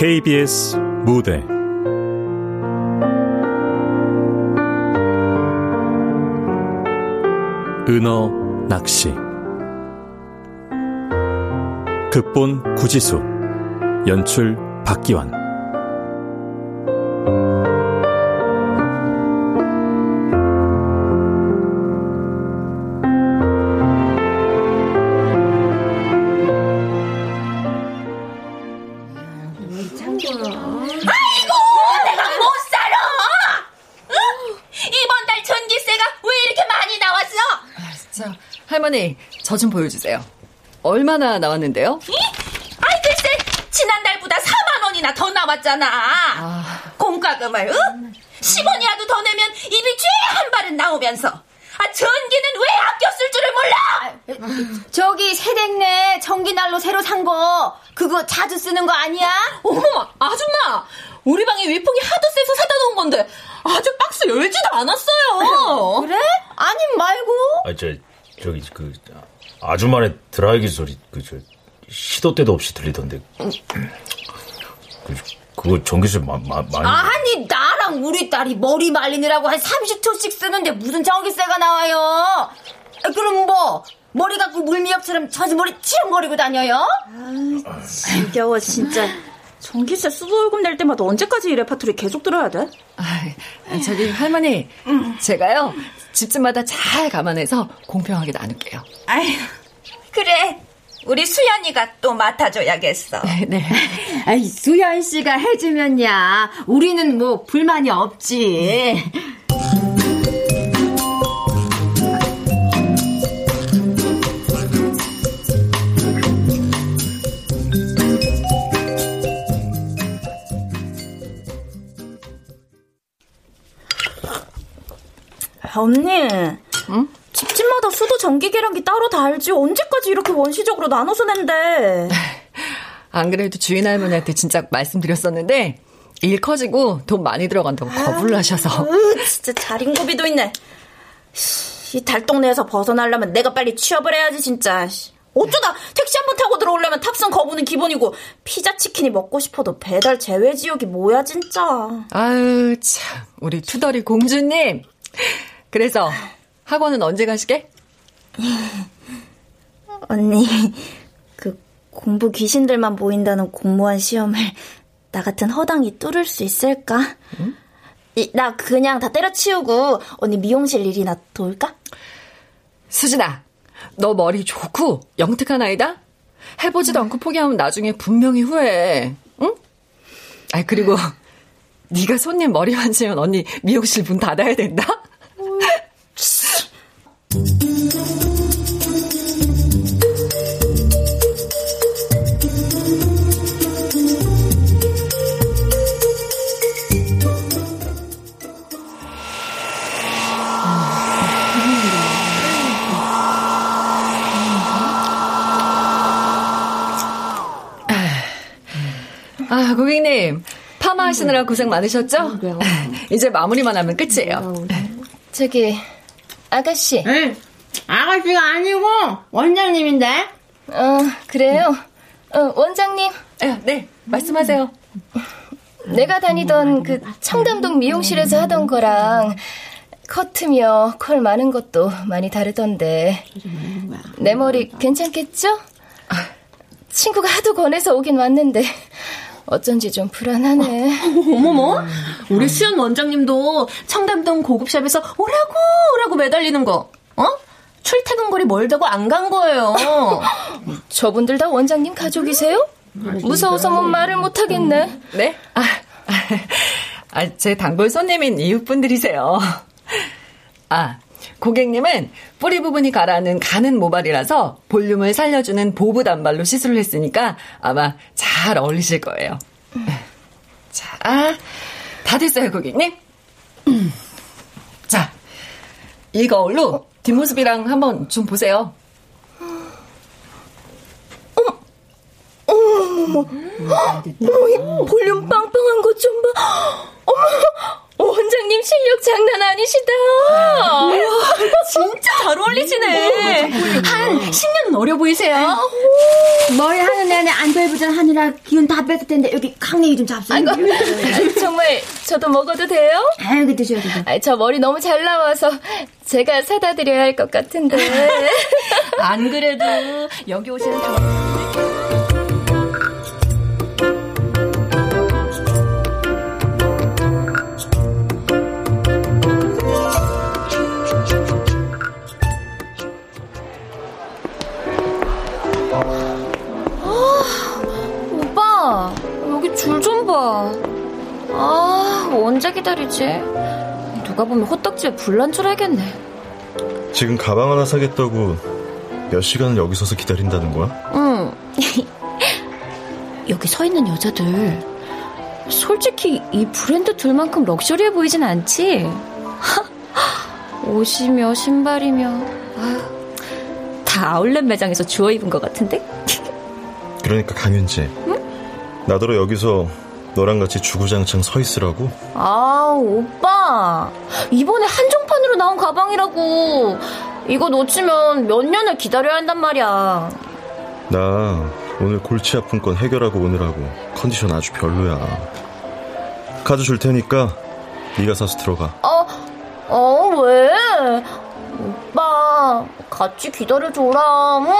KBS 무대. 은어 낚시. 극본 구지수. 연출 박기환 좀 보여주세요. 얼마나 나왔는데요? 아이, 글쎄, 지난달보다 4만 원이나 더 나왔잖아. 아... 공과금을, 응? 10원이라도 더 내면 입이 쥐한 발은 나오면서. 아, 전기는 왜 아껴 쓸 줄을 몰라! 저기 세댁네 전기난로 새로 산 거, 그거 자주 쓰는 거 아니야? 어머, 아줌마! 우리 방에 위풍이 하도 세서 사다 놓은 건데, 아주 박스 열지도 않았어요. 그래? 아님 말고? 아, 저, 저기 그 아주만의 드라이기 소리 그저 시도 때도 없이 들리던데 그, 그거 전기세 마, 마, 많이 아니 나랑 우리 딸이 머리 말리느라고 한 30초씩 쓰는데 무슨 전기세가 나와요 그럼 뭐 머리 갖고 물미역처럼 젖은 머리 치렁거리고 다녀요? 아, 지겨워 진짜 전기세 수도요금 낼 때마다 언제까지 이 레파토리 계속 들어야 돼? 아, 저기 할머니, 음. 제가요 집집마다 잘 감안해서 공평하게 나눌게요. 아휴, 그래. 우리 수연이가 또 맡아줘야겠어. 네, 네. 아이, 수연 씨가 해주면야. 우리는 뭐 불만이 없지. 언니. 응? 집집마다 수도 전기 계량기 따로 달지 언제까지 이렇게 원시적으로 나눠서 낸대. 안 그래도 주인 할머니한테 진짜 말씀드렸었는데 일 커지고 돈 많이 들어간다고 거부를 하셔서. 으, 진짜 자린고비도 있네. 이 달동네에서 벗어나려면 내가 빨리 취업을 해야지 진짜. 어쩌다 택시 한 번 타고 들어오려면 탑승 거부는 기본이고 피자 치킨이 먹고 싶어도 배달 제외 지역이 뭐야 진짜. 아유 참 우리 투덜이 공주님. 그래서 학원은 언제 가시게? 언니, 그 공부 귀신들만 보인다는 공무원 시험을 나 같은 허당이 뚫을 수 있을까? 응? 이, 나 그냥 다 때려치우고 언니 미용실 일이나 도울까? 수진아, 너 머리 좋고 영특한 아이다? 해보지도 응. 않고 포기하면 나중에 분명히 후회해. 응? 아 그리고 네가 손님 머리 만지면 언니 미용실 문 닫아야 된다? 아, 고객님. 파마 하시느라 고생 많으셨죠? 이제 마무리만 하면 끝이에요. 저기, 아가씨. 응. 아가씨가 아니고 원장님인데. 어, 그래요? 어, 원장님. 네, 네, 말씀하세요. 내가 다니던 그 청담동 미용실에서 하던 거랑 커트며 컬 많은 것도 많이 다르던데. 내 머리 괜찮겠죠? 친구가 하도 권해서 오긴 왔는데 어쩐지 좀 불안하네. 어, 어머머, 우리 수연 원장님도 청담동 고급샵에서 오라고 오라고 매달리는 거, 어? 출퇴근 거리 멀다고 안 간 거예요. 저분들 다 원장님 가족이세요? 무서워서 뭐 말을 못 하겠네. 네? 아, 아, 제 단골 손님인 이웃분들이세요. 아, 고객님은 뿌리 부분이 가라앉는 가는 모발이라서 볼륨을 살려주는 보부 단발로 시술을 했으니까 아마 잘 어울리실 거예요. 자, 다 됐어요, 고객님. 자, 이 거울로 뒷모습이랑 한번 좀 보세요. 어머머머. 어머, 볼륨 빵빵한 것 좀 봐. 어머, 원장님 실력 장난 아니시다. 우와, 진짜 잘 어울리시네. 한 10년은 어려 보이세요. 머리 하는 애는 안절부절하느라 기운 다 뺐을 텐데 여기 강냉이 좀 잡수요. 아이고, 정말 저도 먹어도 돼요? 아이고 드셔도 돼. 아, 저 머리 너무 잘 나와서 제가 사다 드려야 할 것 같은데. 안 그래도 여기 오시는 오 봐. 아, 언제 기다리지? 누가 보면 호떡집에 불난 줄 알겠네. 지금 가방 하나 사겠다고 몇 시간을 여기 서서 기다린다는 거야? 응. 여기 서 있는 여자들, 솔직히 이 브랜드 둘만큼 럭셔리해 보이진 않지? 옷이며 신발이며, 아유, 다 아울렛 매장에서 주워 입은 것 같은데? 그러니까 강윤지. 나더러 여기서 너랑 같이 주구장창 서 있으라고? 아, 오빠. 이번에 한정판으로 나온 가방이라고. 이거 놓치면 몇 년을 기다려야 한단 말이야. 나 오늘 골치 아픈 건 해결하고 오느라고 컨디션 아주 별로야. 카드 줄 테니까 네가 사서 들어가. 어, 어, 왜? 오빠, 같이 기다려줘라, 응?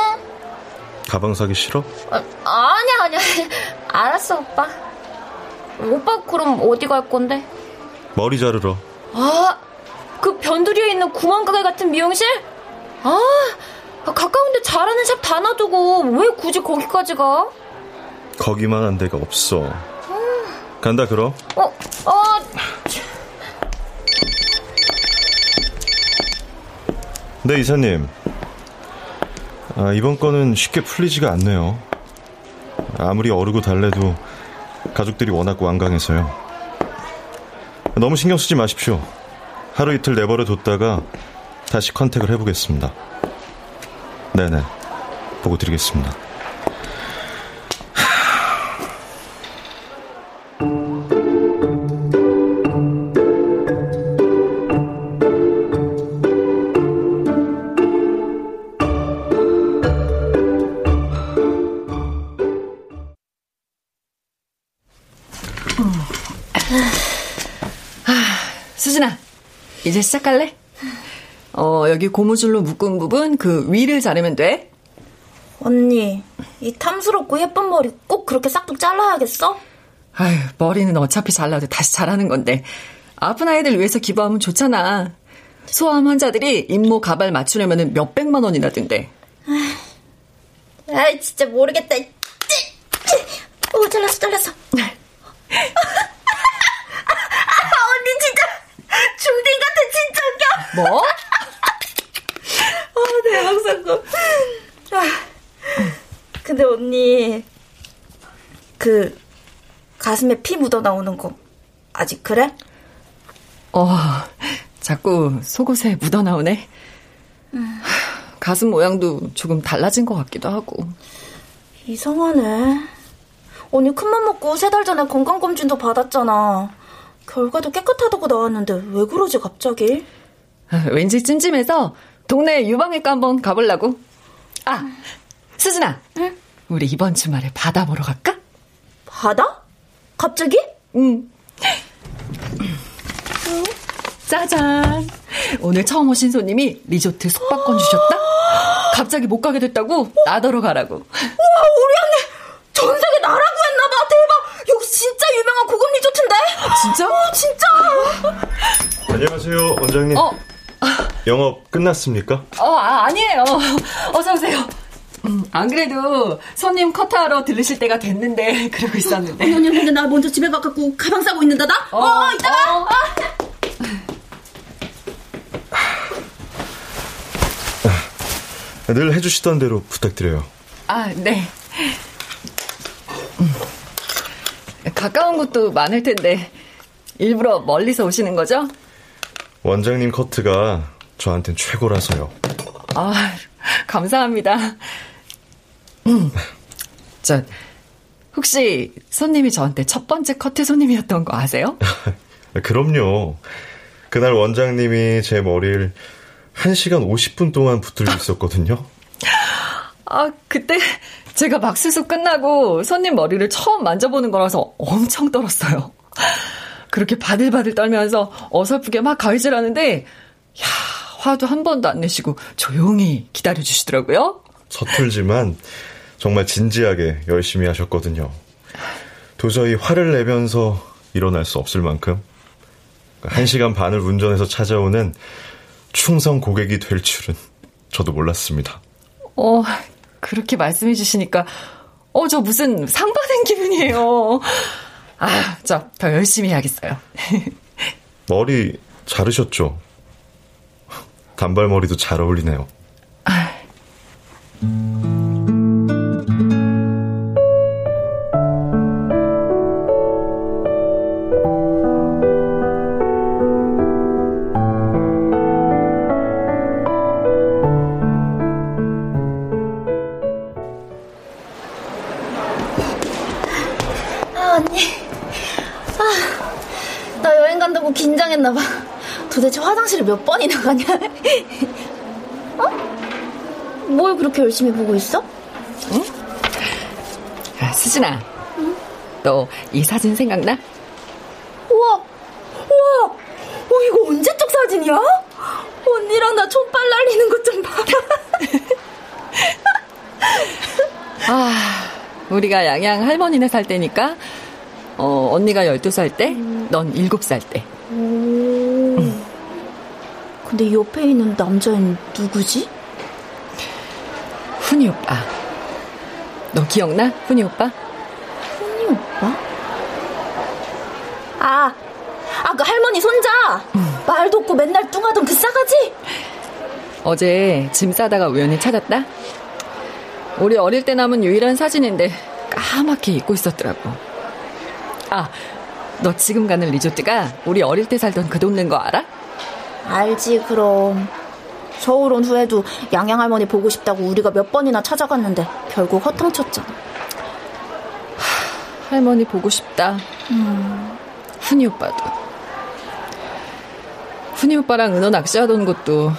가방 사기 싫어? 아, 아니야, 아니야. 알았어, 오빠. 오빠, 그럼 어디 갈 건데? 머리 자르러. 아, 그 변두리에 있는 구멍가게 같은 미용실? 아, 가까운데 잘하는 샵 다 놔두고 왜 굳이 거기까지 가? 거기만 한 데가 없어. 간다 그럼. 어, 어, 네 이사님. 아, 이번 건은 쉽게 풀리지가 않네요. 아무리 어르고 달래도 가족들이 워낙 완강해서요. 너무 신경 쓰지 마십시오. 하루 이틀 내버려 뒀다가 다시 컨택을 해보겠습니다. 네네. 보고 드리겠습니다. 수진아, 이제 시작할래? 어, 여기 고무줄로 묶은 부분 그 위를 자르면 돼. 언니, 이 탐스럽고 예쁜 머리 꼭 그렇게 싹둑 잘라야겠어? 아유, 머리는 어차피 잘라도 다시 자라는 건데. 아픈 아이들 위해서 기부하면 좋잖아. 소아암 환자들이 잇모 가발 맞추려면 몇백만 원이나 든대. 아이, 진짜 모르겠다. 오, 잘랐어, 잘랐어. 아, 언니 진짜 중딩 진짜 웃겨. 뭐? 아, 대박 사건. 아, 근데 언니, 그, 가슴에 피 묻어 나오는 거, 아직 그래? 어, 자꾸 속옷에 묻어 나오네. 가슴 모양도 조금 달라진 것 같기도 하고. 이상하네. 언니 큰맘 먹고 세 달 전에 건강검진도 받았잖아. 결과도 깨끗하다고 나왔는데 왜 그러지 갑자기? 아, 왠지 찜찜해서 동네 유방외과 한번 가보려고. 아, 수진아. 응? 우리 이번 주말에 바다 보러 갈까? 바다? 갑자기? 응. 짜잔. 오늘 처음 오신 손님이 리조트 숙박권 주셨다? 갑자기 못 가게 됐다고 나더러 가라고. 우와, 우리 언니 전세계. 여기 진짜 유명한 고급 리조트인데? 진짜? 어, 진짜. 안녕하세요, 원장님. 어, 영업 끝났습니까? 어, 아, 아니에요. 어서오세요. 음, 안 그래도 손님 커트하러 들르실 때가 됐는데, 그러고 있었는데. 언니, 근데 나 먼저 집에 가갖고 가방 싸고 있는다, 나? 어, 어, 이따가! 어. 늘 해주시던 대로 부탁드려요. 아, 네. 음. 가까운 곳도 많을 텐데, 일부러 멀리서 오시는 거죠? 원장님 커트가 저한텐 최고라서요. 아, 감사합니다. 음. 저, 혹시 손님이 저한테 첫 번째 커트 손님이었던 거 아세요? 그럼요. 그날 원장님이 제 머리를 1시간 50분 동안 붙들고 있었거든요. 아, 그때 제가 막수수 끝나고 손님 머리를 처음 만져보는 거라서 엄청 떨었어요. 그렇게 바들바들 떨면서 어설프게 막 가위질하는데, 야 화도 한 번도 안 내시고 조용히 기다려주시더라고요. 서툴지만 정말 진지하게 열심히 하셨거든요. 도저히 화를 내면서 일어날 수 없을 만큼 한 시간 반을 운전해서 찾아오는 충성 고객이 될 줄은 저도 몰랐습니다. 어, 그렇게 말씀해 주시니까, 어, 저 무슨 상 받은 기분이에요. 아, 저 더 열심히 해야겠어요. 머리 자르셨죠? 단발머리도 잘 어울리네요. 아. 화장실을 몇 번이나 가냐? 어? 뭘 그렇게 열심히 보고 있어? 응? 아, 수진아. 응? 너 이 사진 생각나? 우와, 우와, 어, 이거 언제적 사진이야? 언니랑 나 촌빨 날리는 것 좀 봐. 아, 우리가 양양 할머니네 살 때니까, 어, 언니가 12살 때, 넌 7살 때. 근데 옆에 있는 남자는 누구지? 훈이 오빠. 너 기억나? 훈이 오빠? 훈이 오빠? 아, 아, 그 할머니 손자! 응. 말도 없고 맨날 뚱하던 그 싸가지? 어제 짐 싸다가 우연히 찾았다? 우리 어릴 때 남은 유일한 사진인데 까맣게 잊고 있었더라고. 아, 너 지금 가는 리조트가 우리 어릴 때 살던 그 동네인 거 알아? 알지 그럼 서울 온 후에도 양양 할머니 보고 싶다고 우리가 몇 번이나 찾아갔는데 결국 허탕쳤잖아 하, 할머니 보고 싶다 음. 훈이 오빠도 훈이 오빠랑 은어 낚시하던 것도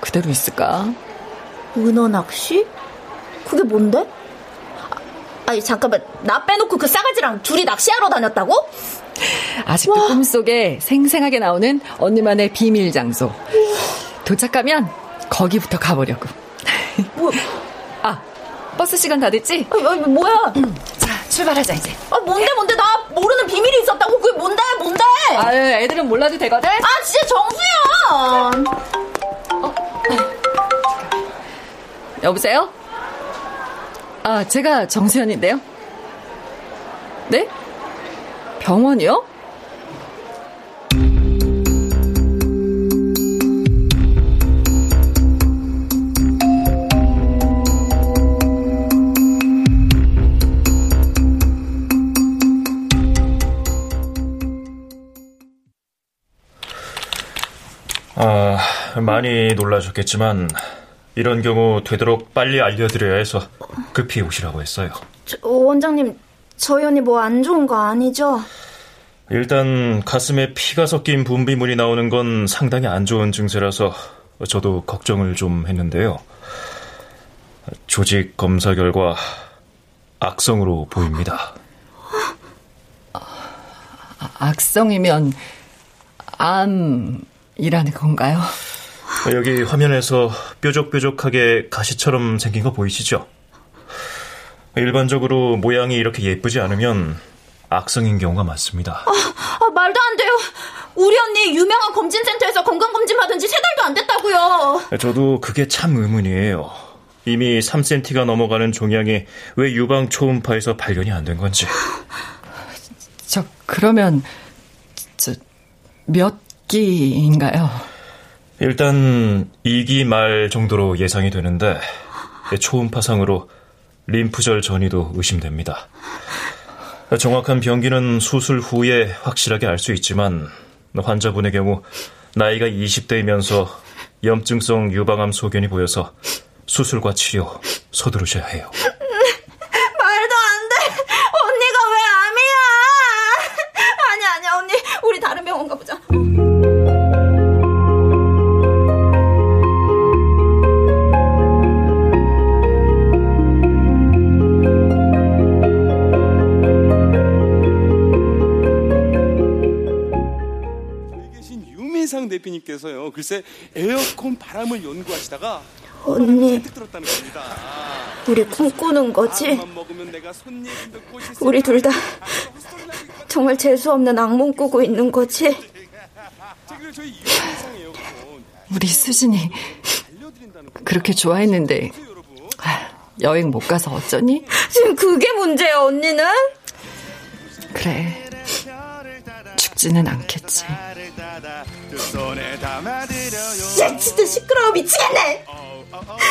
그대로 있을까? 은어 낚시? 그게 뭔데? 아니 잠깐만 나 빼놓고 그 싸가지랑 둘이 낚시하러 다녔다고? 아직도 와. 꿈속에 생생하게 나오는 언니만의 비밀 장소. 도착하면 거기부터 가보려고. 뭐? 아, 버스 시간 다 됐지? 아, 아, 뭐야? 응. 자, 출발하자 이제. 아, 뭔데 뭔데 나 모르는 비밀이 있었다고 그게 뭔데 뭔데? 아, 애들은 몰라도 되거든. 아, 진짜 정수야. 어? 여보세요? 아, 제가 정수현인데요. 네? 병원이요? 아, 많이 놀라셨겠지만 이런 경우 되도록 빨리 알려드려야 해서 급히 오시라고 했어요. 저, 원장님, 저희 언니 뭐안 좋은 거 아니죠? 일단 가슴에 피가 섞인 분비물이 나오는 건 상당히 안 좋은 증세라서 저도 걱정을 좀 했는데요. 조직 검사 결과 악성으로 보입니다. 아, 악성이면 암이라는 건가요? 여기 화면에서 뾰족뾰족하게 가시처럼 생긴 거 보이시죠? 일반적으로 모양이 이렇게 예쁘지 않으면 악성인 경우가 많습니다. 아, 아, 말도 안 돼요. 우리 언니 유명한 검진센터에서 건강검진 받은 지 세 달도 안 됐다고요. 저도 그게 참 의문이에요. 이미 3cm가 넘어가는 종양이 왜 유방 초음파에서 발견이 안 된 건지. 저 그러면 저 몇 기인가요? 일단 2기 말 정도로 예상이 되는데 초음파상으로 림프절 전이도 의심됩니다. 정확한 병기는 수술 후에 확실하게 알 수 있지만 환자분의 경우 나이가 20대이면서 염증성 유방암 소견이 보여서 수술과 치료 서두르셔야 해요. 대표님께서요. 글쎄 에어컨 바람을 연구하시다가 언니 들었다는 겁니다. 우리 꿈꾸는 거지? 우리 둘 다 정말 재수없는 악몽 꾸고 있는 거지? 우리 수진이 그렇게 좋아했는데 아, 여행 못 가서 어쩌니? 지금 그게 문제야 언니는? 그래 죽지는 않겠지 야 진짜 시끄러워 미치겠네.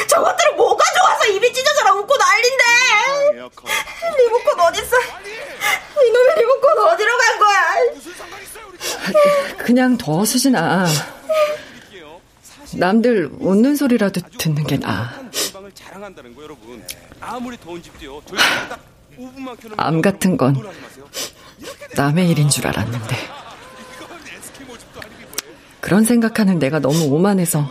저것들은 뭐가 좋아서 입이 찢어져라 웃고 난린데 리모컨 어딨어? 이놈의 리모컨 어디로 간 거야? 그냥 더 수진아 남들 웃는 소리라도 듣는 게 나아. 암 같은 건 남의 일인 줄 알았는데 그런 생각하는 내가 너무 오만해서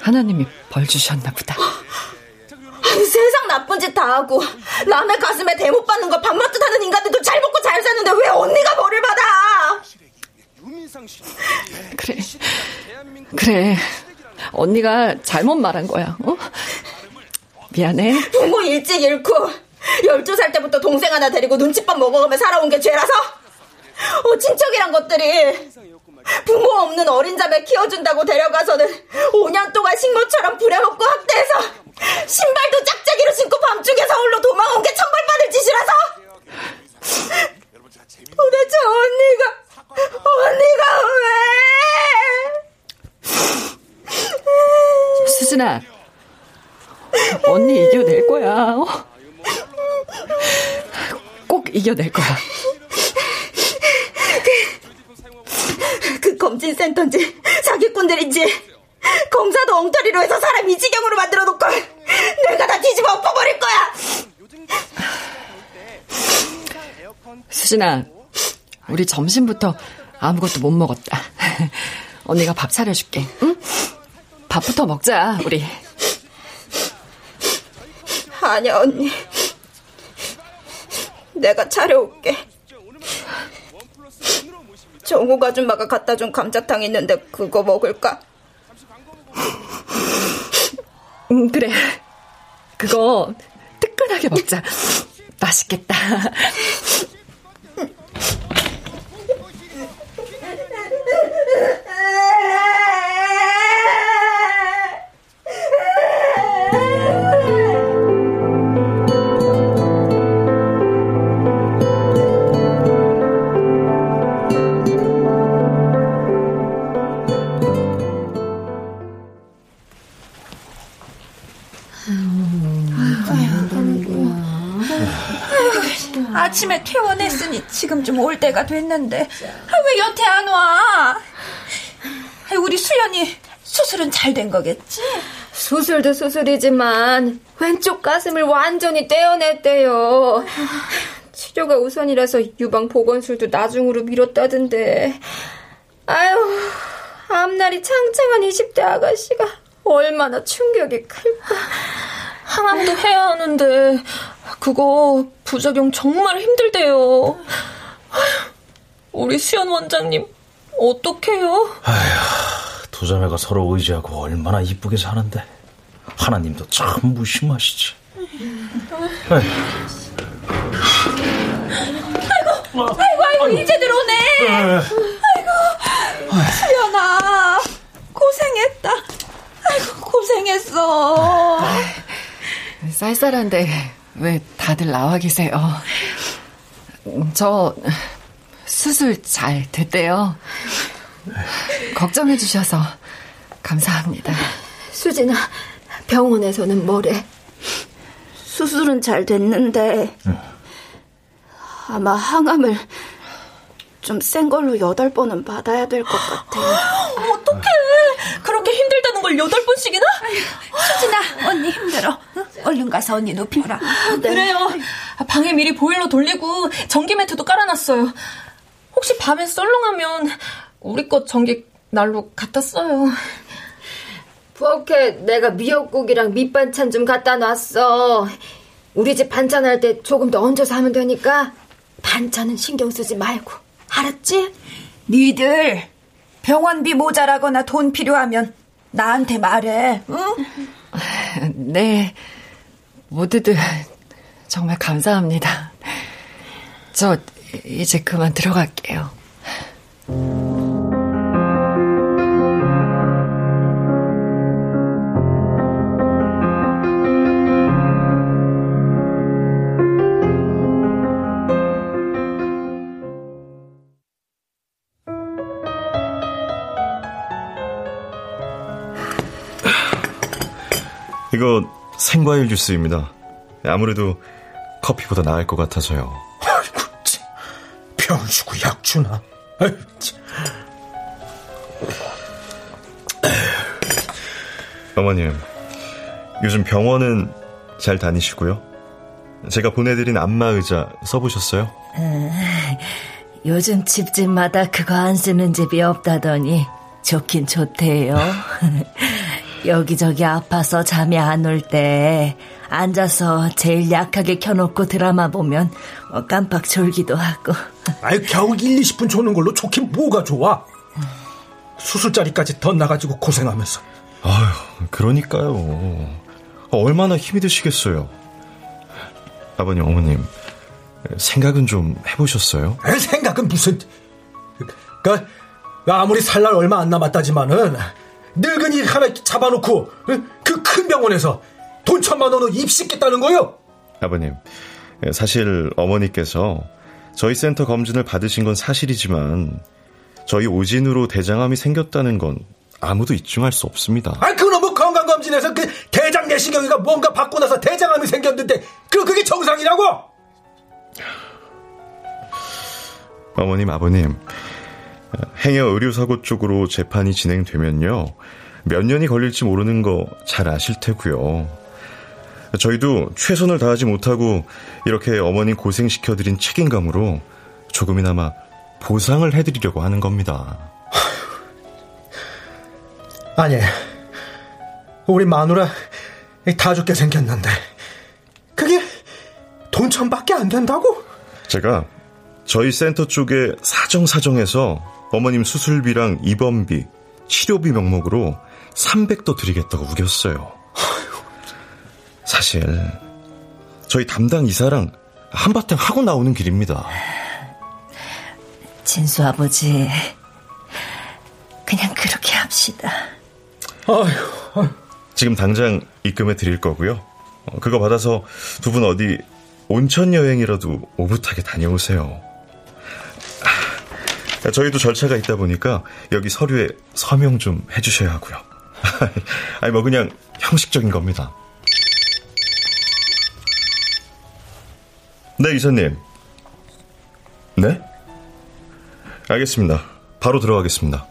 하나님이 벌 주셨나 보다. 아니, 세상 나쁜 짓 다 하고 남의 가슴에 대못 받는 거 밥맛듯 하는 인간들도 잘 먹고 잘 사는데 왜 언니가 벌을 받아? 그래, 그래. 언니가 잘못 말한 거야. 어? 미안해. 부모 일찍 잃고 12살 때부터 동생 하나 데리고 눈칫밥 먹어가며 살아온 게 죄라서? 어, 친척이란 것들이 부모 없는 어린 자매 키워준다고 데려가서는 5년 동안 식모처럼 부려먹고 학대해서 신발도 짝짝이로 신고 밤중에 서울로 도망온 게 천벌받을 짓이라서. 도대체 언니가 언니가 왜? 수진아 언니 이겨낼 거야. 어? 꼭 이겨낼 거야 그 검진센터인지 사기꾼들인지 검사도 엉터리로 해서 사람 이 지경으로 만들어 놓고 내가 다 뒤집어 엎어버릴 거야. 수진아 우리 점심부터 아무것도 못 먹었다. 언니가 밥 차려줄게 응? 밥부터 먹자 우리. 아니야 언니. 내가 차려올게 정욱 아줌마가 갖다 준 감자탕 있는데 그거 먹을까? 음, 그래. 그거 뜨끈하게 먹자. 맛있겠다. 아침에 퇴원했으니 지금 좀 올 때가 됐는데 아, 왜 여태 안 와? 우리 수연이 수술은 잘 된 거겠지? 수술도 수술이지만 왼쪽 가슴을 완전히 떼어냈대요. 치료가 우선이라서 유방 보건술도 나중으로 미뤘다던데. 아유, 앞날이 창창한 20대 아가씨가 얼마나 충격이 클까. 항암도 해야 하는데 그거 부작용 정말 힘들대요. 우리 수연 원장님 어떡해요? 아휴, 두 자매가 서로 의지하고 얼마나 이쁘게 사는데 하나님도 참 무심하시지. 아이고, 아이고, 아이고, 이제 들어오네. 아이고, 수연아, 고생했다. 아이고, 고생했어. 쌀쌀한데 왜 다들 나와 계세요? 저 수술 잘 됐대요. 걱정해 주셔서 감사합니다. 수진아, 병원에서는 뭐래? 수술은 잘 됐는데 아마 항암을 좀 센 걸로 여덟 번은 받아야 될 것 같아요. 어떡해. 그렇게 힘들다는 걸 여덟 번씩이나? 수진아, 언니 힘들어. 얼른 가서 언니 눕혀라. 네. 그래요. 방에 미리 보일러 돌리고 전기 매트도 깔아놨어요. 혹시 밤에 썰렁하면 우리 것 전기 날로 갖다 써요. 부엌에 내가 미역국이랑 밑반찬 좀 갖다 놨어. 우리 집 반찬 할 때 조금 더 얹어서 하면 되니까 반찬은 신경 쓰지 말고. 알았지? 니들 병원비 모자라거나 돈 필요하면 나한테 말해. 응? 네. 모두들 정말 감사합니다. 저 이제 그만 들어갈게요. 이거 생과일 주스입니다. 아무래도 커피보다 나을 것 같아서요. 아이고, 참. 병 주고 약 주나. 아이고, 어머님, 요즘 병원은 잘 다니시고요? 제가 보내드린 안마의자 써보셨어요? 음, 요즘 집집마다 그거 안 쓰는 집이 없다더니 좋긴 좋대요. 여기저기 아파서 잠이 안 올 때 앉아서 제일 약하게 켜놓고 드라마 보면 뭐 깜빡 졸기도 하고. 아이 겨우 1, 20분 조는 걸로 좋긴 뭐가 좋아. 수술자리까지 더 나가지고 고생하면서. 아휴, 그러니까요. 얼마나 힘이 드시겠어요. 아버님, 어머님, 생각은 좀 해보셨어요? 생각은 무슨... 그, 아무리 살 날 얼마 안 남았다지만은 늙은이 하나 잡아놓고 그 큰 병원에서 돈 천만 원을 입식겠다는 거요? 아버님, 사실 어머니께서 저희 센터 검진을 받으신 건 사실이지만 저희 오진으로 대장암이 생겼다는 건 아무도 입증할 수 없습니다. 아, 그놈의 뭐 건강검진에서 그 대장 내시경이가 뭔가 받고 나서 대장암이 생겼는데 그 그게 정상이라고? 어머님, 아버님, 행여 의료사고 쪽으로 재판이 진행되면요. 몇 년이 걸릴지 모르는 거 잘 아실 테고요. 저희도 최선을 다하지 못하고 이렇게 어머니 고생시켜드린 책임감으로 조금이나마 보상을 해드리려고 하는 겁니다. 아니, 우리 마누라 다 죽게 생겼는데 그게 돈 천밖에 안 된다고? 제가 저희 센터 쪽에 사정사정해서 어머님 수술비랑 입원비, 치료비 명목으로 300도 드리겠다고 우겼어요. 사실 저희 담당 이사랑 한바탕 하고 나오는 길입니다. 진수 아버지, 그냥 그렇게 합시다. 아휴, 지금 당장 입금해 드릴 거고요. 그거 받아서 두 분 어디 온천 여행이라도 오붓하게 다녀오세요. 저희도 절차가 있다 보니까 여기 서류에 서명 좀 해주셔야 하고요. 아니 뭐 그냥 형식적인 겁니다. 네 이사님. 네? 알겠습니다. 바로 들어가겠습니다.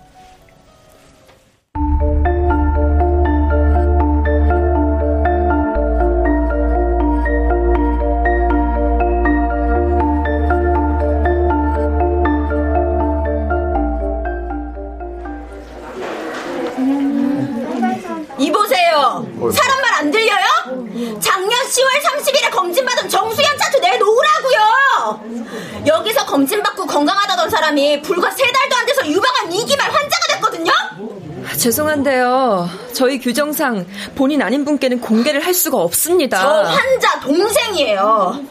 저희 규정상 본인 아닌 분께는 공개를 할 수가 없습니다. 저 환자 동생이에요.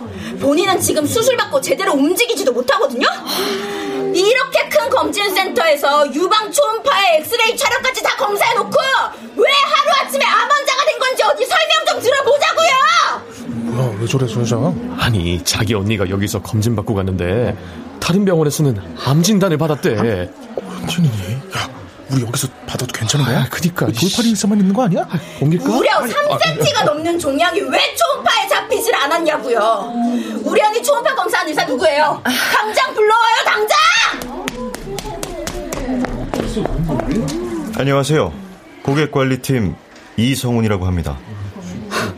본인은 지금 수술받고 제대로 움직이지도 못하거든요. 이렇게 큰 검진센터에서 유방 초음파에 엑스레이 촬영까지 다 검사해놓고 왜 하루아침에 암 환자가 된 건지 어디 설명 좀 들어보자고요. 뭐야 왜 저래 소장? 아니 자기 언니가 여기서 검진 받고 갔는데 다른 병원에서는 암 진단을 받았대. 진이니? 야, 우리 여기서 받아도 괜찮은 거야? 아, 그니까 돌팔이 일사만 있는 거 아니야? 옮길까? 무려 3cm가 넘는 종양이 왜 초음파에 잡히질 않았냐고요. 우리 언니 초음파 검사한 의사 누구예요? 당장 불러와요, 당장! 안녕하세요. 고객관리팀 이성훈이라고 합니다.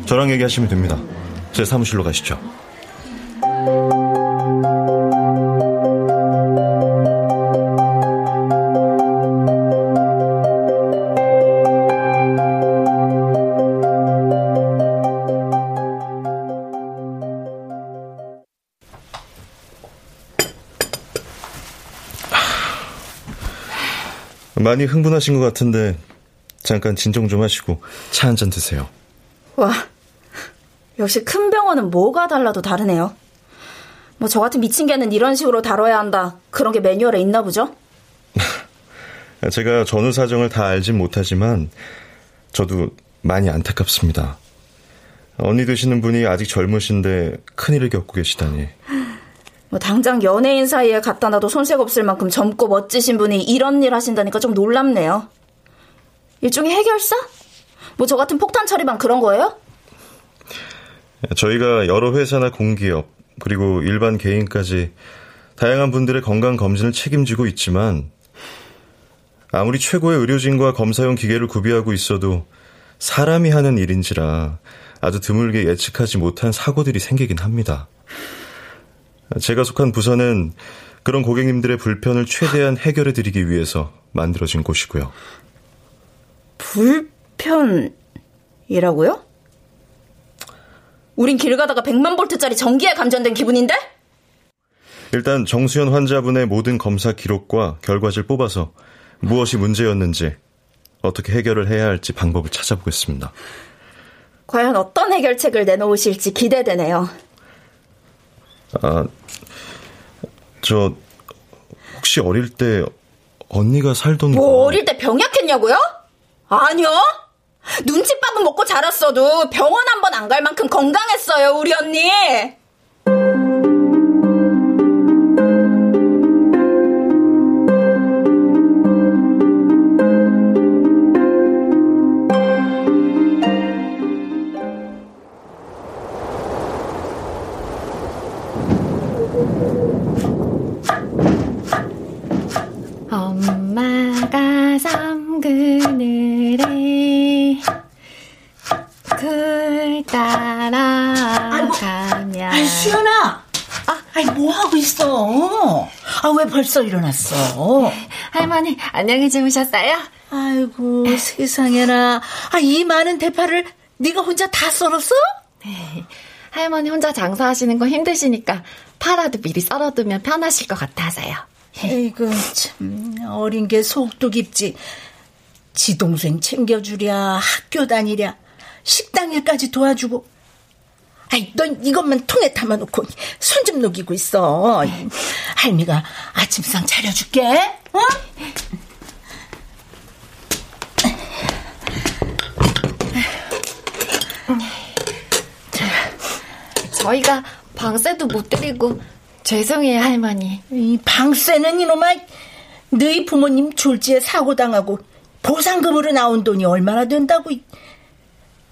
저랑 얘기하시면 됩니다. 제 사무실로 가시죠. 많이 흥분하신 것 같은데 잠깐 진정 좀 하시고 차 한 잔 드세요. 와, 역시 큰 병원은 뭐가 달라도 다르네요. 뭐 저 같은 미친 개는 이런 식으로 다뤄야 한다. 그런 게 매뉴얼에 있나 보죠? 제가 전후 사정을 다 알진 못하지만 저도 많이 안타깝습니다. 언니 되시는 분이 아직 젊으신데 큰일을 겪고 계시다니. 뭐 당장 연예인 사이에 갖다 놔도 손색 없을 만큼 젊고 멋지신 분이 이런 일 하신다니까 좀 놀랍네요. 일종의 해결사? 뭐 저 같은 폭탄 처리반 그런 거예요? 저희가 여러 회사나 공기업 그리고 일반 개인까지 다양한 분들의 건강 검진을 책임지고 있지만 아무리 최고의 의료진과 검사용 기계를 구비하고 있어도 사람이 하는 일인지라 아주 드물게 예측하지 못한 사고들이 생기긴 합니다. 제가 속한 부서는 그런 고객님들의 불편을 최대한 해결해 드리기 위해서 만들어진 곳이고요. 불편이라고요? 우린 길 가다가 100만 볼트짜리 전기에 감전된 기분인데? 일단 정수현 환자분의 모든 검사 기록과 결과지를 뽑아서 무엇이 문제였는지 어떻게 해결을 해야 할지 방법을 찾아보겠습니다. 과연 어떤 해결책을 내놓으실지 기대되네요. 아, 저 혹시 어릴 때 언니가 살던 뭐 곳- 어릴 때 병약했냐고요? 아니요. 눈칫밥은 먹고 자랐어도 병원 한 번 안 갈 만큼 건강했어요, 우리 언니. 엄마가 섬 그늘에 글 따라 가면 아이, 수연아! 아, 아이, 뭐 하고 있어? 아, 왜 벌써 일어났어? 할머니 안녕히 주무셨어요? 아이고, 세상에나. 아, 이 많은 대파를 네가 혼자 다 썰었어? 네. 할머니 혼자 장사하시는 거 힘드시니까 파라도 미리 썰어두면 편하실 것 같아서요. 에이구, 참, 어린 게 속도 깊지. 지 동생 챙겨주랴, 학교 다니랴, 식당에까지 도와주고. 아이, 넌 이것만 통에 담아놓고 손 좀 녹이고 있어. 할미가 아침상 차려줄게, 어? 저희가 방세도 못 드리고 죄송해요 할머니. 이 방세는 이놈아, 너희 부모님 졸지에 사고 당하고 보상금으로 나온 돈이 얼마나 된다고.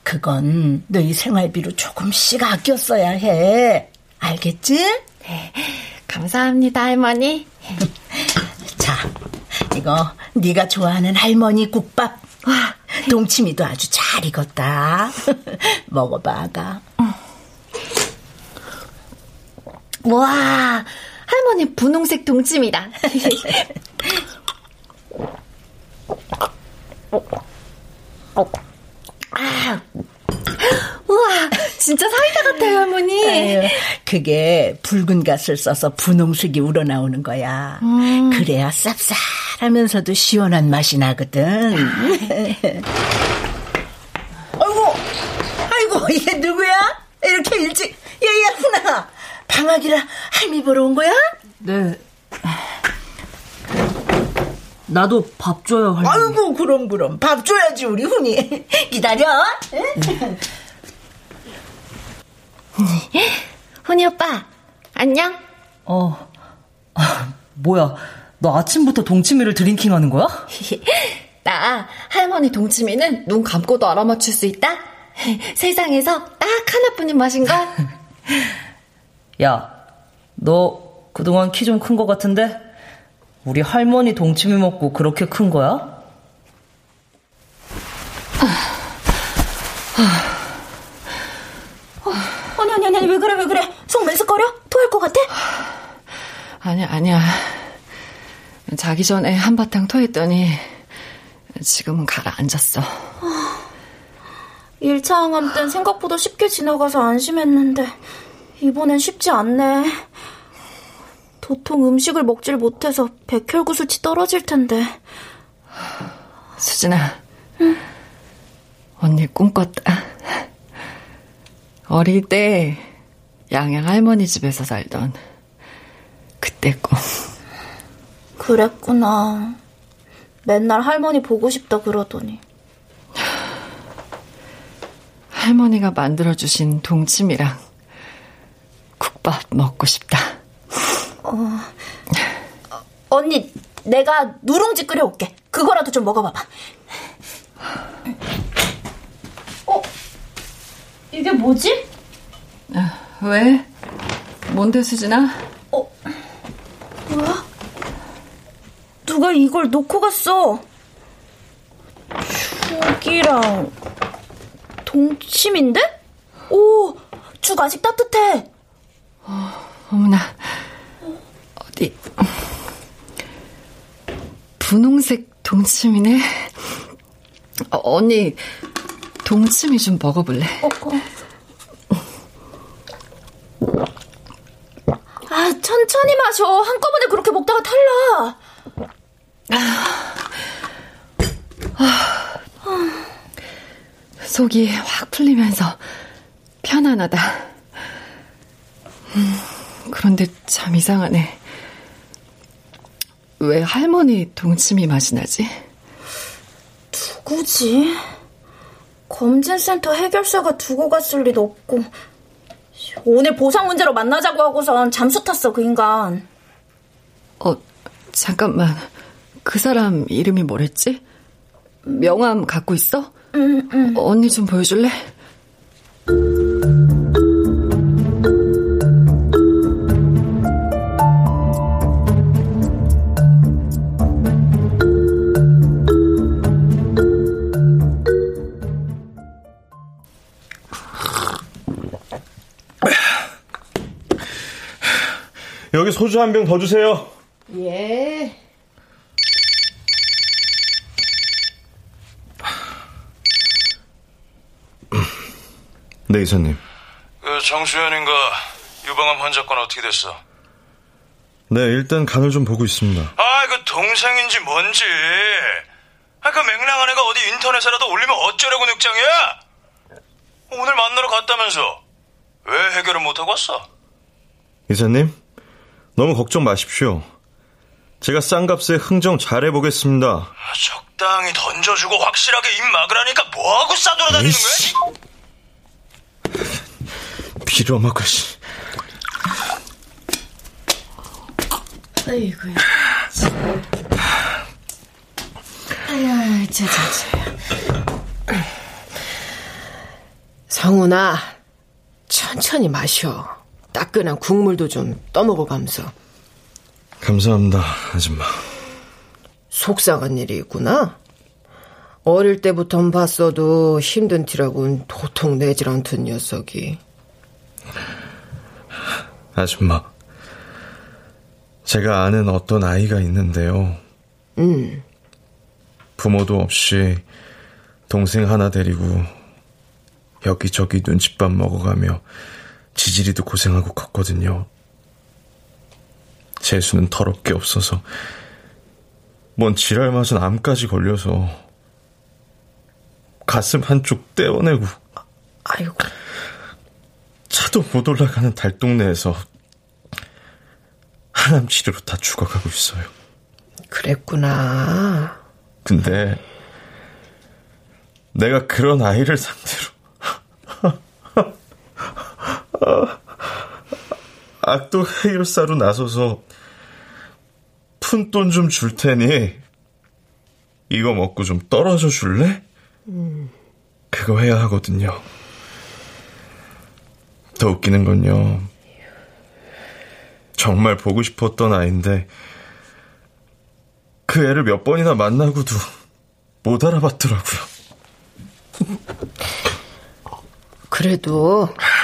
그건 너희 생활비로 조금씩 아껴 써야 해. 알겠지? 네, 감사합니다 할머니. 자, 이거 네가 좋아하는 할머니 국밥. 와, 동치미도 아주 잘 익었다. 먹어봐, 아가. 와 할머니 분홍색 동치미다. 아, 우와 진짜 사이다 같아요 할머니. 아유, 그게 붉은 갓을 써서 분홍색이 우러나오는 거야. 그래야 쌉쌀하면서도 시원한 맛이 나거든. 아이고, 아이고, 이게 누구야? 이렇게 일찍. 얘야구나. 방학이라 할미 보러 온 거야? 네. 나도 밥 줘요, 할머니. 아이고, 그럼, 그럼. 밥 줘야지, 우리 훈이. 기다려. 응? 훈이 오빠 안녕. 어. 아, 뭐야. 너 아침부터 동치미를 drinking 하는 거야? 나 할머니 동치미는 눈 감고도 알아맞힐 수 있다. 세상에서 딱 하나뿐인 맛인걸. 야, 너 그동안 키 좀큰거 같은데? 우리 할머니 동치미 먹고 그렇게 큰 거야? 아니, 아니, 아니, 왜 그래, 왜 그래? 속 메스꺼려? 토할 것 같아? 아니야, 아니야. 자기 전에 한바탕 토했더니 지금은 가라앉았어. 1차 항암 땐 생각보다 쉽게 지나가서 안심했는데 이번엔 쉽지 않네. 도통 음식을 먹질 못해서 백혈구 수치 떨어질 텐데. 수진아. 응? 언니 꿈 꿨다. 어릴 때 양양 할머니 집에서 살던 그때 꿈. 그랬구나. 맨날 할머니 보고 싶다 그러더니. 할머니가 만들어주신 동치미랑 국밥 먹고 싶다. 어, 언니, 내가 누룽지 끓여올게. 그거라도 좀 먹어봐봐. 어? 이게 뭐지? 아, 왜? 뭔데, 수진아? 어? 뭐야? 누가 이걸 놓고 갔어? 죽이랑 동치미인데? 오, 죽 아직 따뜻해. 어, 어머나. 어디. 분홍색 동치미네. 어, 언니, 동치미 좀 먹어볼래? 어, 어. 아, 천천히 마셔. 한꺼번에 그렇게 먹다가 탈라. 속이 확 풀리면서 편안하다. 음, 그런데 참 이상하네. 왜 할머니 동치미 맛이 나지? 누구지? 검진센터 해결사가 두고 갔을 리도 없고 오늘 보상 문제로 만나자고 하고선 잠수 탔어 그 인간. 어 잠깐만 그 사람 이름이 뭐랬지? 명함 갖고 있어? 응, 응. 어, 언니 좀 보여줄래? 여기 소주 한 병 더 주세요. 예. 네, 이사님. 그 정수현인가 유방암 환자 건 어떻게 됐어? 네, 일단 간을 좀 보고 있습니다. 아, 그 동생인지 뭔지. 아, 그 맹랑한 애가 어디 인터넷에라도 올리면 어쩌려고 늑장이야? 오늘 만나러 갔다면서. 왜 해결을 못하고 왔어? 이사님, 너무 걱정 마십시오. 제가 싼 값에 흥정 잘해보겠습니다. 아, 적당히 던져주고 확실하게 입 막으라니까 뭐하고 싸돌아다니는 거야? 빌어먹을 씨. 아이고야. 아야, 자자자. 성훈아, 천천히 마셔. 따끈한 국물도 좀 떠먹어가면서. 감사합니다, 아줌마. 속상한 일이 있구나. 어릴 때부터 봤어도 힘든 티라곤 도통 내질 않던 녀석이. 아줌마, 제가 아는 어떤 아이가 있는데요. 음. 부모도 없이 동생 하나 데리고 여기저기 눈칫밥 먹어가며 지질이도 고생하고 컸거든요. 재수는 더럽게 없어서 뭔 지랄 맞은 암까지 걸려서 가슴 한쪽 떼어내고 아이고 차도 못 올라가는 달동네에서 하남 치료로 다 죽어가고 있어요. 그랬구나. 근데 내가 그런 아이를 상대로 악도 해결사로 나서서 푼 돈 좀 줄 테니 이거 먹고 좀 떨어져 줄래? 음. 그거 해야 하거든요. 더 웃기는 건요. 정말 보고 싶었던 아이인데 그 애를 몇 번이나 만나고도 못 알아봤더라고요. 그래도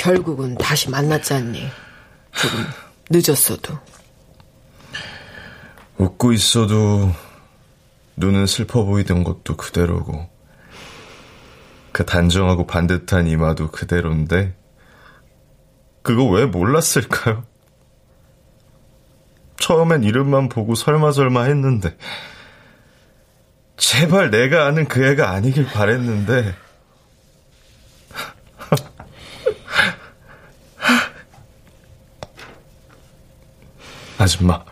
결국은 다시 만났지 않니? 조금 늦었어도. 웃고 있어도 눈은 슬퍼 보이던 것도 그대로고 그 단정하고 반듯한 이마도 그대로인데 그거 왜 몰랐을까요? 처음엔 이름만 보고 설마설마 했는데 제발 내가 아는 그 애가 아니길 바랬는데. 아줌마.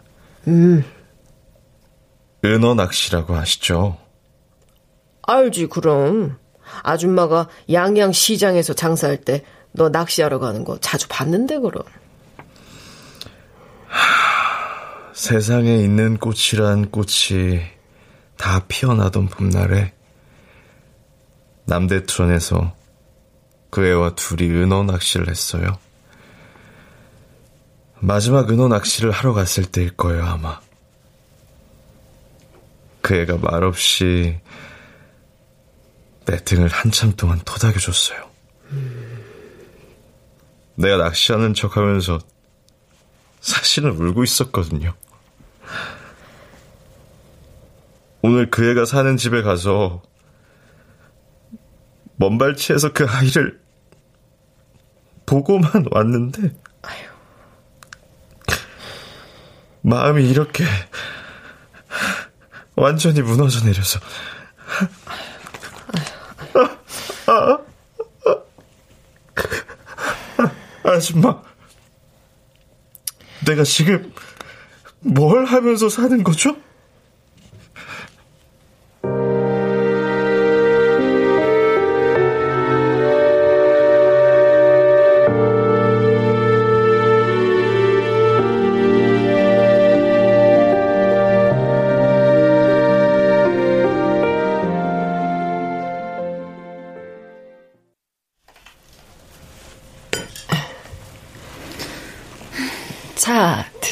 음. 은어 낚시라고 아시죠? 알지, 그럼. 아줌마가 양양 시장에서 장사할 때 너 낚시하러 가는 거 자주 봤는데, 그럼. 하, 세상에 있는 꽃이란 꽃이 다 피어나던 봄날에 남대천에서 그 애와 둘이 은어 낚시를 했어요. 마지막 은어 낚시를 하러 갔을 때일 거예요, 아마. 그 애가 말없이 내 등을 한참 동안 토닥여줬어요. 내가 낚시하는 척 하면서 사실은 울고 있었거든요. 오늘 그 애가 사는 집에 가서 먼발치에서 그 아이를 보고만 왔는데 마음이 이렇게 완전히 무너져 내려서 아줌마 내가 지금 뭘 하면서 사는 거죠?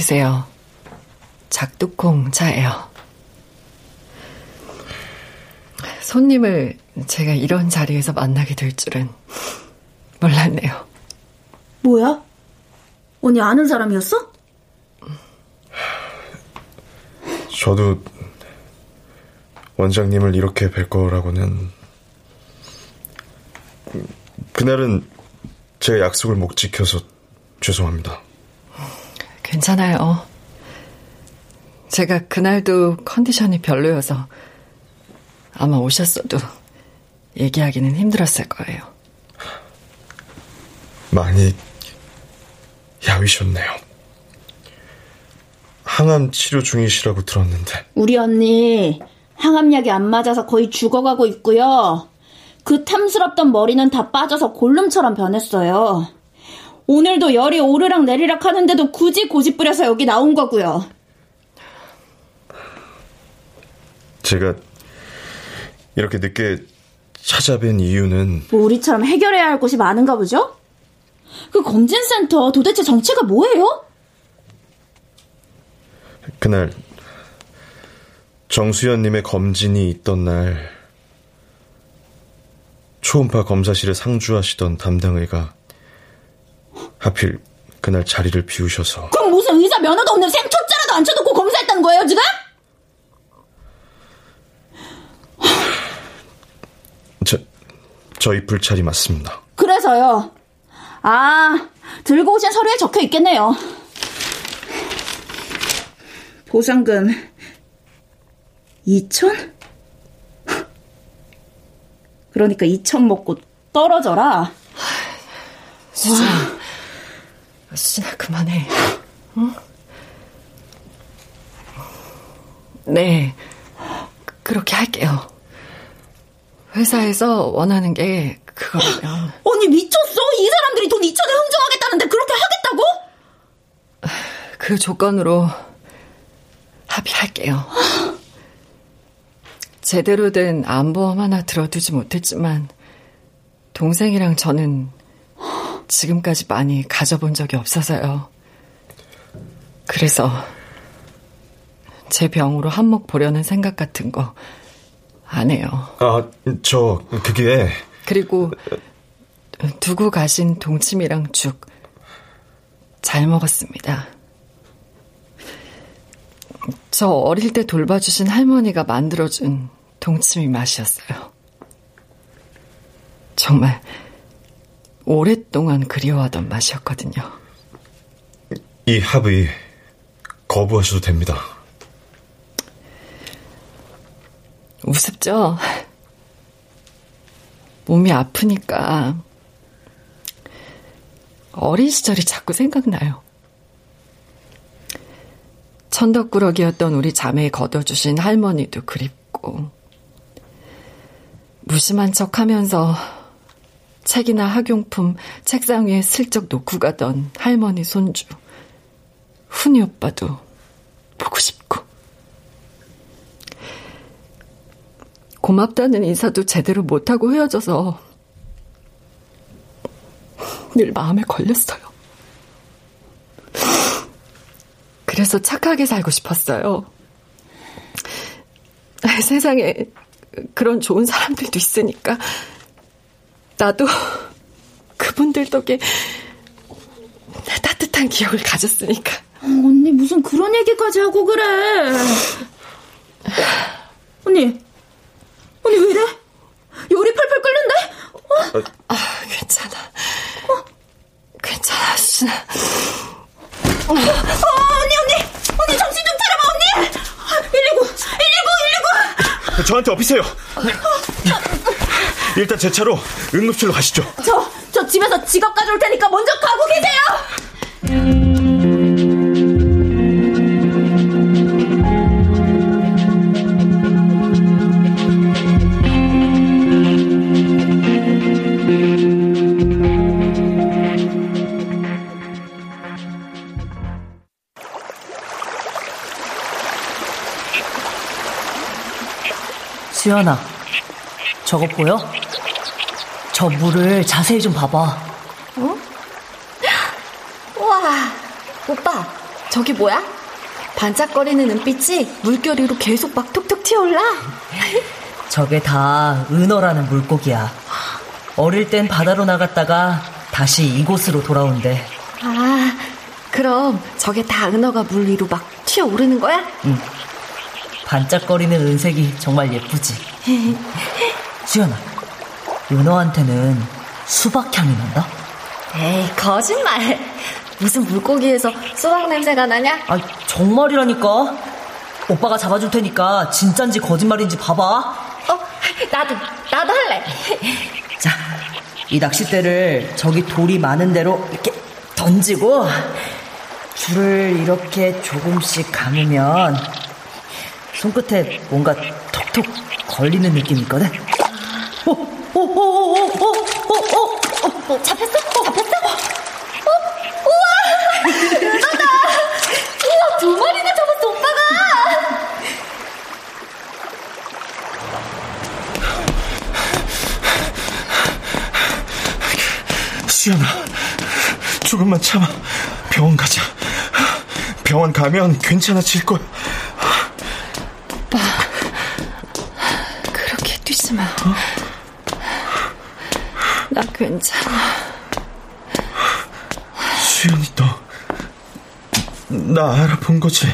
드세요. 작두콩 차예요. 손님을 제가 이런 자리에서 만나게 될 줄은 몰랐네요. 뭐야? 언니 아는 사람이었어? 저도 원장님을 이렇게 뵐 거라고는 그날은 제가 약속을 못 지켜서 죄송합니다. 괜찮아요. 제가 그날도 컨디션이 별로여서 아마 오셨어도 얘기하기는 힘들었을 거예요. 많이 야위셨네요. 항암 치료 중이시라고 들었는데. 우리 언니 항암약이 안 맞아서 거의 죽어가고 있고요. 그 탐스럽던 머리는 다 빠져서 골룸처럼 변했어요. 오늘도 열이 오르락 내리락 하는데도 굳이 고집 부려서 여기 나온 거고요. 제가 이렇게 늦게 찾아뵌 이유는 뭐 우리처럼 해결해야 할 곳이 많은가 보죠? 그 검진센터 도대체 정체가 뭐예요? 그날 정수연님의 검진이 있던 날 초음파 검사실에 상주하시던 담당의가 하필 그날 자리를 비우셔서 그럼 무슨 의사 면허도 없는 생 초짜라도 앉혀놓고 검사했다는 거예요 지금? 저, 저희 불찰이 맞습니다. 그래서요. 아, 들고 오신 서류에 적혀 있겠네요. 보상금 2천? 그러니까 2천 먹고 떨어져라. 수진아, 수진아 그만해. 응? 네, 그렇게 할게요. 회사에서 원하는 게 그거라면. 언니 미쳤어? 이 사람들이 돈 2천에 흥정하겠다는데 그렇게 하겠다고? 그 조건으로 합의할게요. 제대로 된 안보험 하나 들어두지 못했지만 동생이랑 저는 지금까지 많이 가져본 적이 없어서요. 그래서 제 병으로 한몫 보려는 생각 같은 거 안 해요. 아, 저 그게 그리고 두고 가신 동치미랑 죽 잘 먹었습니다. 저 어릴 때 돌봐주신 할머니가 만들어준 동치미 맛이었어요. 정말 오랫동안 그리워하던 맛이었거든요. 이 합의 거부하셔도 됩니다. 우습죠? 몸이 아프니까 어린 시절이 자꾸 생각나요. 천덕꾸러기였던 우리 자매에 걷어주신 할머니도 그립고, 무심한 척 하면서 책이나 학용품 책상 위에 슬쩍 놓고 가던 할머니 손주, 훈이 오빠도 보고 싶고, 고맙다는 인사도 제대로 못하고 헤어져서 늘 마음에 걸렸어요. 그래서 착하게 살고 싶었어요. 세상에 그런 좋은 사람들도 있으니까 나도 그분들 덕에 따뜻한 기억을 가졌으니까. 어, 언니 무슨 그런 얘기까지 하고 그래? 언니, 언니 왜 이래? 열이 펄펄 끓는데? 어? 아, 괜찮아. 어? 괜찮아, 수진아. 어, 언니, 언니! 언니, 정신 좀 차려봐, 언니! 119! 119! 119! 저한테 업히세요! 일단 제 차로 응급실로 가시죠. 저, 저 집에서 지갑 가져올 테니까 먼저 가고 계세요! 수연아, 저거 보여? 저 물을 자세히 좀 봐봐. 어? 우와, 오빠, 저게 뭐야? 반짝거리는 은빛이 물결 위로 계속 막 톡톡 튀어올라. 저게 다 은어라는 물고기야. 어릴 땐 바다로 나갔다가 다시 이곳으로 돌아온대. 아, 그럼 저게 다 은어가 물 위로 막 튀어오르는 거야? 응. 반짝거리는 은색이 정말 예쁘지. 수연아, 은어한테는 수박향이 난다? 에이, 거짓말. 무슨 물고기에서 수박 냄새가 나냐? 아, 정말이라니까. 오빠가 잡아줄 테니까 진짠지 거짓말인지 봐봐. 어, 나도, 나도 할래. 자, 이 낚싯대를 저기 돌이 많은 대로 이렇게 던지고 줄을 이렇게 조금씩 감으면 손끝에 뭔가 톡톡 걸리는 느낌이 있거든. 오, 오, 오, 오, 오, 오, 오, 오, 오, 잡혔어? 잡혔어? 어? 우와! 은어다! 우와, 두 마리나 잡았어, 오빠가! 수연아, 조금만 참아. 병원 가자. 병원 가면 괜찮아질 거야. 오빠, 마. 나 괜찮아. 수연이 너, 나 알아본 거지?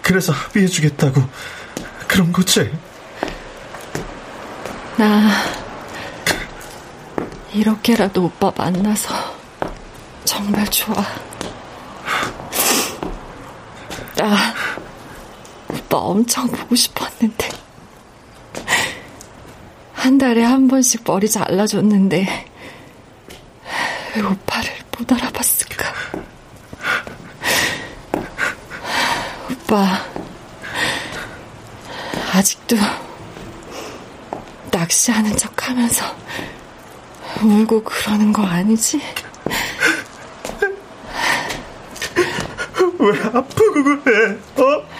그래서 합의해주겠다고 그런 거지? 나 이렇게라도 오빠 만나서 정말 좋아. 나 오빠 엄청 보고 싶었는데 한 달에 한 번씩 머리 잘라줬는데 왜 오빠를 못 알아봤을까? 오빠 아직도 낚시하는 척 하면서 울고 그러는 거 아니지? 왜 아프고 그래? 어?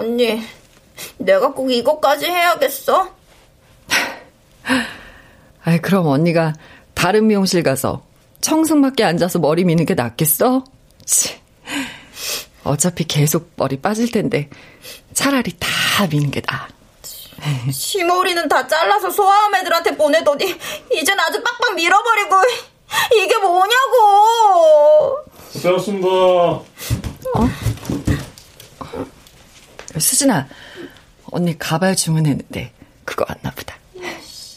언니, 내가 꼭 이것까지 해야겠어? 아이, 그럼 언니가 다른 미용실 가서 청승맞게 앉아서 머리 미는 게 낫겠어? 치. 어차피 계속 머리 빠질 텐데 차라리 다 미는 게 나아. 시머리는 다 잘라서 소아암 애들한테 보내더니 이젠 아주 빡빡 밀어버리고 이게 뭐냐고. 수고하셨습니다. 어? 수진아, 언니 가발 주문했는데 그거 왔나 보다.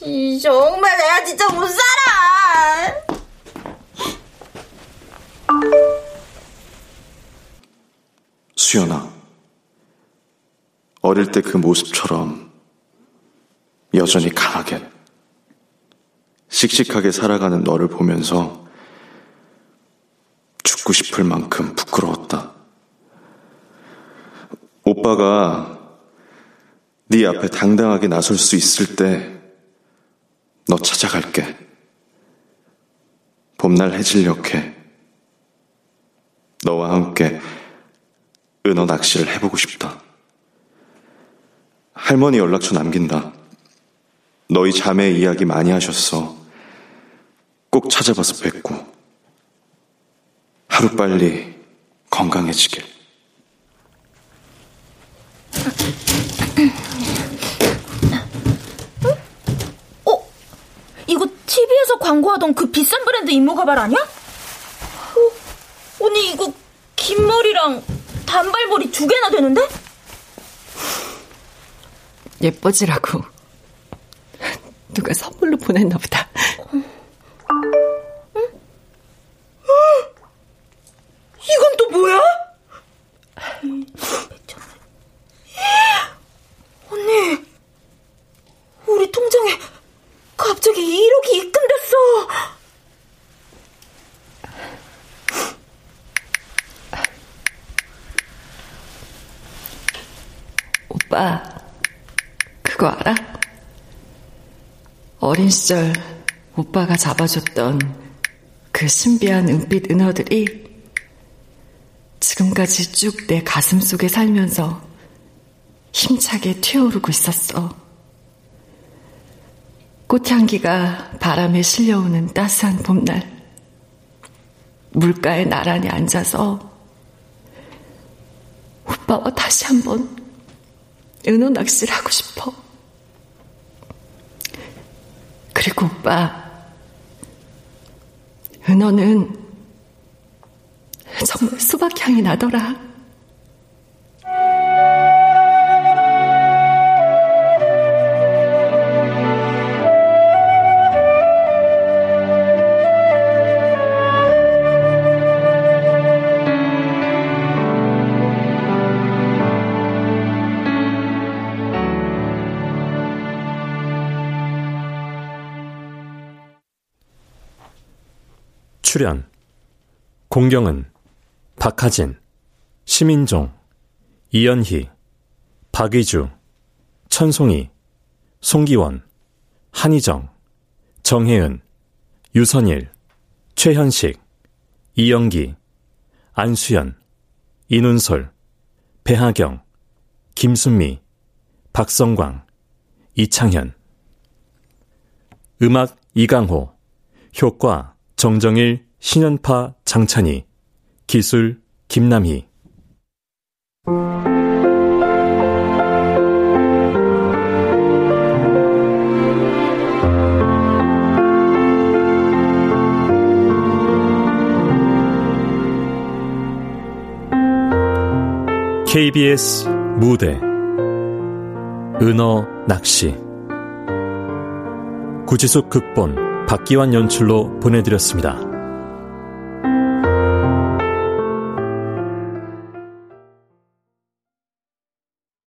이 정말 내가 진짜 못 살아. 수연아, 어릴 때 그 모습처럼 여전히 강하게, 씩씩하게 살아가는 너를 보면서 죽고 싶을 만큼 부끄러웠다. 오빠가 네 앞에 당당하게 나설 수 있을 때 너 찾아갈게. 봄날 해질녘에 너와 함께 은어 낚시를 해보고 싶다. 할머니 연락처 남긴다. 너희 자매 이야기 많이 하셨어. 꼭 찾아봐서 뵙고. 하루빨리 건강해지길. 어? 이거 TV에서 광고하던 그 비싼 브랜드 임무 가발 아니야? 어? 언니 이거 긴 머리랑 단발머리 두 개나 되는데? 예뻐지라고 누가 선물로 보냈나 보다. 이건 또 뭐야? 언니, 우리 통장에 갑자기 1억이 입금됐어. 오빠, 그거 알아? 어린 시절 오빠가 잡아줬던 그 신비한 은빛 은어들이 지금까지 쭉 내 가슴 속에 살면서 힘차게 튀어오르고 있었어. 꽃향기가 바람에 실려오는 따스한 봄날. 물가에 나란히 앉아서 오빠와 다시 한번 은어 낚시를 하고 싶어. 오빠, 은어는 정말 수박 향이 나더라. 출연 공경은 박하진, 시민종, 이연희, 박의주, 천송이, 송기원, 한희정, 정혜은, 유선일, 최현식, 이영기, 안수연, 이눈솔, 배하경, 김순미, 박성광, 이창현. 음악 이강호 효과 정정일, 신연파 장찬희 기술 김남희. KBS 무대. 은어 낚시. 구지숙 극본 박기환 연출로 보내드렸습니다.